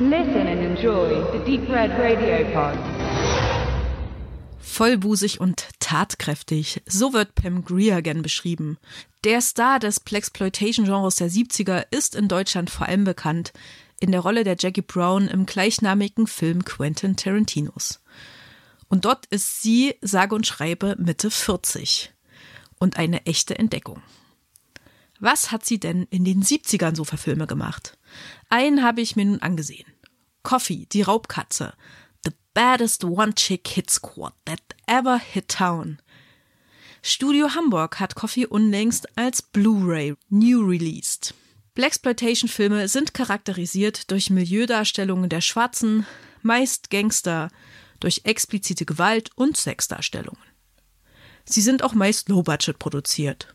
Listen and enjoy the Deep Red Radio Pod. Vollbusig und tatkräftig, so wird Pam Grier gern beschrieben. Der Star des Plexploitation-Genres der 70er ist in Deutschland vor allem bekannt in der Rolle der Jackie Brown im gleichnamigen Film Quentin Tarantinos. Und dort ist sie, sage und schreibe, Mitte 40. Und eine echte Entdeckung. Was hat sie denn in den 70ern so für Filme gemacht? Einen habe ich mir nun angesehen. Coffee, die Raubkatze. The baddest one-chick-hit squad that ever hit town. Studio Hamburg hat Coffee unlängst als Blu-ray new released. Blaxploitation-Filme sind charakterisiert durch Milieudarstellungen der Schwarzen, meist Gangster, durch explizite Gewalt und Sexdarstellungen. Sie sind auch meist low-budget produziert,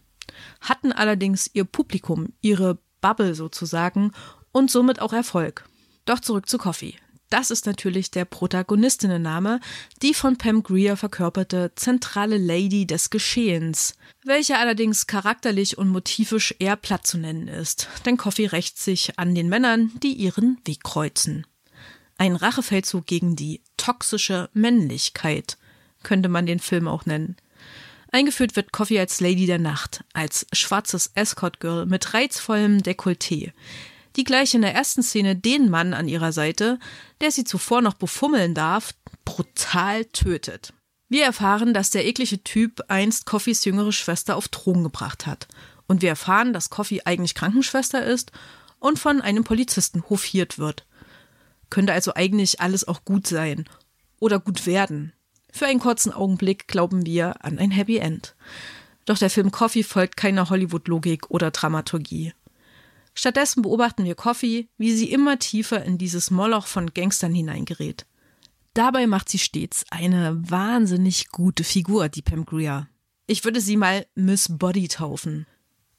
hatten allerdings ihr Publikum, ihre Bubble sozusagen und somit auch Erfolg. Doch zurück zu Coffee. Das ist natürlich der Protagonistinnenname, die von Pam Grier verkörperte zentrale Lady des Geschehens, welche allerdings charakterlich und motivisch eher platt zu nennen ist, denn Coffee rächt sich an den Männern, die ihren Weg kreuzen. Ein Rachefeldzug gegen die toxische Männlichkeit, könnte man den Film auch nennen. Eingeführt wird Coffee als Lady der Nacht, als schwarzes Escort Girl mit reizvollem Dekolleté, die gleich in der ersten Szene den Mann an ihrer Seite, der sie zuvor noch befummeln darf, brutal tötet. Wir erfahren, dass der eklige Typ einst Coffees jüngere Schwester auf Drogen gebracht hat. Und wir erfahren, dass Coffee eigentlich Krankenschwester ist und von einem Polizisten hofiert wird. Könnte also eigentlich alles auch gut sein. Oder gut werden. Für einen kurzen Augenblick glauben wir an ein Happy End. Doch der Film Coffee folgt keiner Hollywood-Logik oder Dramaturgie. Stattdessen beobachten wir Coffee, wie sie immer tiefer in dieses Moloch von Gangstern hineingerät. Dabei macht sie stets eine wahnsinnig gute Figur, die Pam Grier. Ich würde sie mal Miss Body taufen.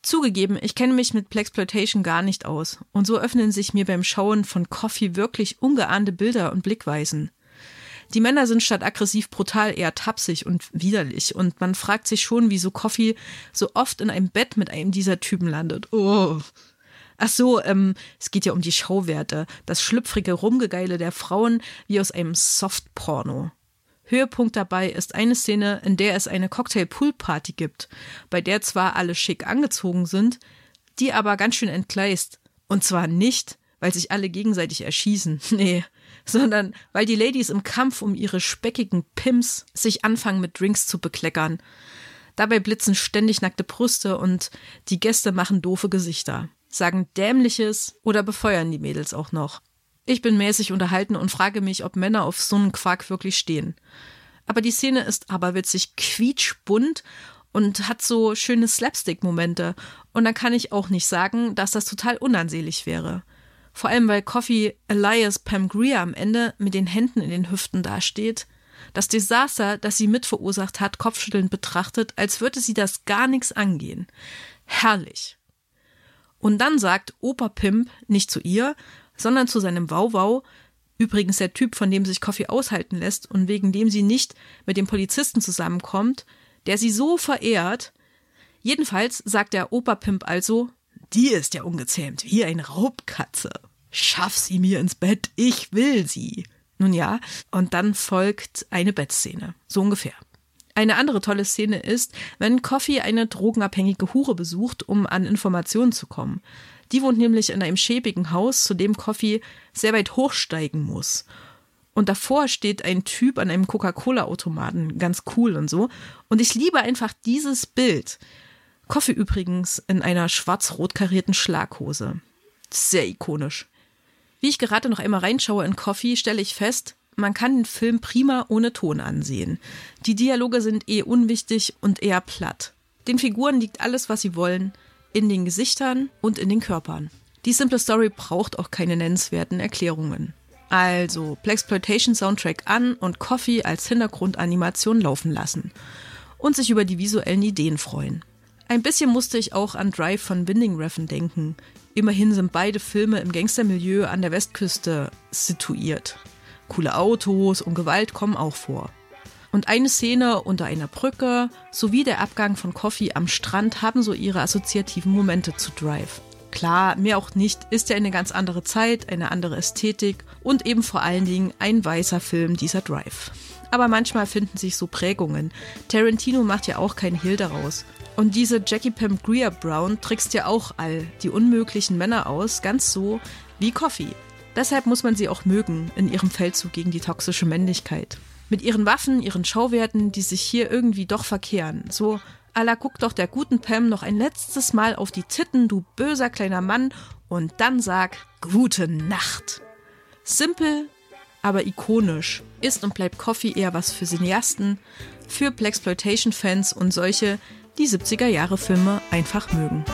Zugegeben, ich kenne mich mit Plexploitation gar nicht aus, und so öffnen sich mir beim Schauen von Coffee wirklich ungeahnte Bilder und Blickweisen. Die Männer sind statt aggressiv brutal eher tapsig und widerlich, und man fragt sich schon, wieso Coffee so oft in einem Bett mit einem dieser Typen landet. Oh. Ach so, ähm, es geht ja um die Schauwerte, das schlüpfrige Rumgegeile der Frauen wie aus einem Softporno. Höhepunkt dabei ist eine Szene, in der es eine Cocktail-Pool-Party gibt, bei der zwar alle schick angezogen sind, die aber ganz schön entgleist. Und zwar nicht, weil sich alle gegenseitig erschießen, nee, sondern weil die Ladies im Kampf um ihre speckigen Pimps sich anfangen mit Drinks zu bekleckern. Dabei blitzen ständig nackte Brüste und die Gäste machen doofe Gesichter sagen dämliches oder befeuern die Mädels auch noch. Ich bin mäßig unterhalten und frage mich, ob Männer auf so einen Quark wirklich stehen. Aber die Szene ist aberwitzig quietschbunt und hat so schöne Slapstick-Momente. Und dann kann ich auch nicht sagen, dass das total unansehlich wäre. Vor allem, weil Coffee Elias Pam Greer am Ende mit den Händen in den Hüften dasteht. Das Desaster, das sie mitverursacht hat, kopfschüttelnd betrachtet, als würde sie das gar nichts angehen. Herrlich. Und dann sagt Opa Pimp nicht zu ihr, sondern zu seinem Wauwau, übrigens der Typ, von dem sich Coffee aushalten lässt und wegen dem sie nicht mit dem Polizisten zusammenkommt, der sie so verehrt. Jedenfalls sagt der Opa Pimp also, die ist ja ungezähmt, wie eine Raubkatze. Schaff sie mir ins Bett, ich will sie. Nun ja, und dann folgt eine Bettszene, so ungefähr. Eine andere tolle Szene ist, wenn Coffee eine drogenabhängige Hure besucht, um an Informationen zu kommen. Die wohnt nämlich in einem schäbigen Haus, zu dem Coffee sehr weit hochsteigen muss. Und davor steht ein Typ an einem Coca-Cola-Automaten, ganz cool und so. Und ich liebe einfach dieses Bild. Coffee übrigens in einer schwarz-rot karierten Schlaghose. Sehr ikonisch. Wie ich gerade noch einmal reinschaue in Coffee, stelle ich fest, man kann den Film prima ohne Ton ansehen. Die Dialoge sind eh unwichtig und eher platt. Den Figuren liegt alles, was sie wollen, in den Gesichtern und in den Körpern. Die simple Story braucht auch keine nennenswerten Erklärungen. Also Plexploitation Soundtrack an und Coffee als Hintergrundanimation laufen lassen. Und sich über die visuellen Ideen freuen. Ein bisschen musste ich auch an Drive von Winding Refn denken. Immerhin sind beide Filme im Gangstermilieu an der Westküste situiert. Coole Autos und Gewalt kommen auch vor. Und eine Szene unter einer Brücke sowie der Abgang von Coffee am Strand haben so ihre assoziativen Momente zu Drive. Klar, mehr auch nicht, ist ja eine ganz andere Zeit, eine andere Ästhetik und eben vor allen Dingen ein weißer Film, dieser Drive. Aber manchmal finden sich so Prägungen. Tarantino macht ja auch kein Hehl daraus. Und diese Jackie Pam Greer Brown trickst ja auch all die unmöglichen Männer aus, ganz so wie Coffee. Deshalb muss man sie auch mögen in ihrem Feldzug gegen die toxische Männlichkeit. Mit ihren Waffen, ihren Schauwerten, die sich hier irgendwie doch verkehren. So, Allah guck doch der guten Pam noch ein letztes Mal auf die Titten, du böser kleiner Mann, und dann sag Gute Nacht. Simpel, aber ikonisch ist und bleibt Coffee eher was für Cineasten, für Blaxploitation-Fans und solche, die 70er Jahre Filme einfach mögen.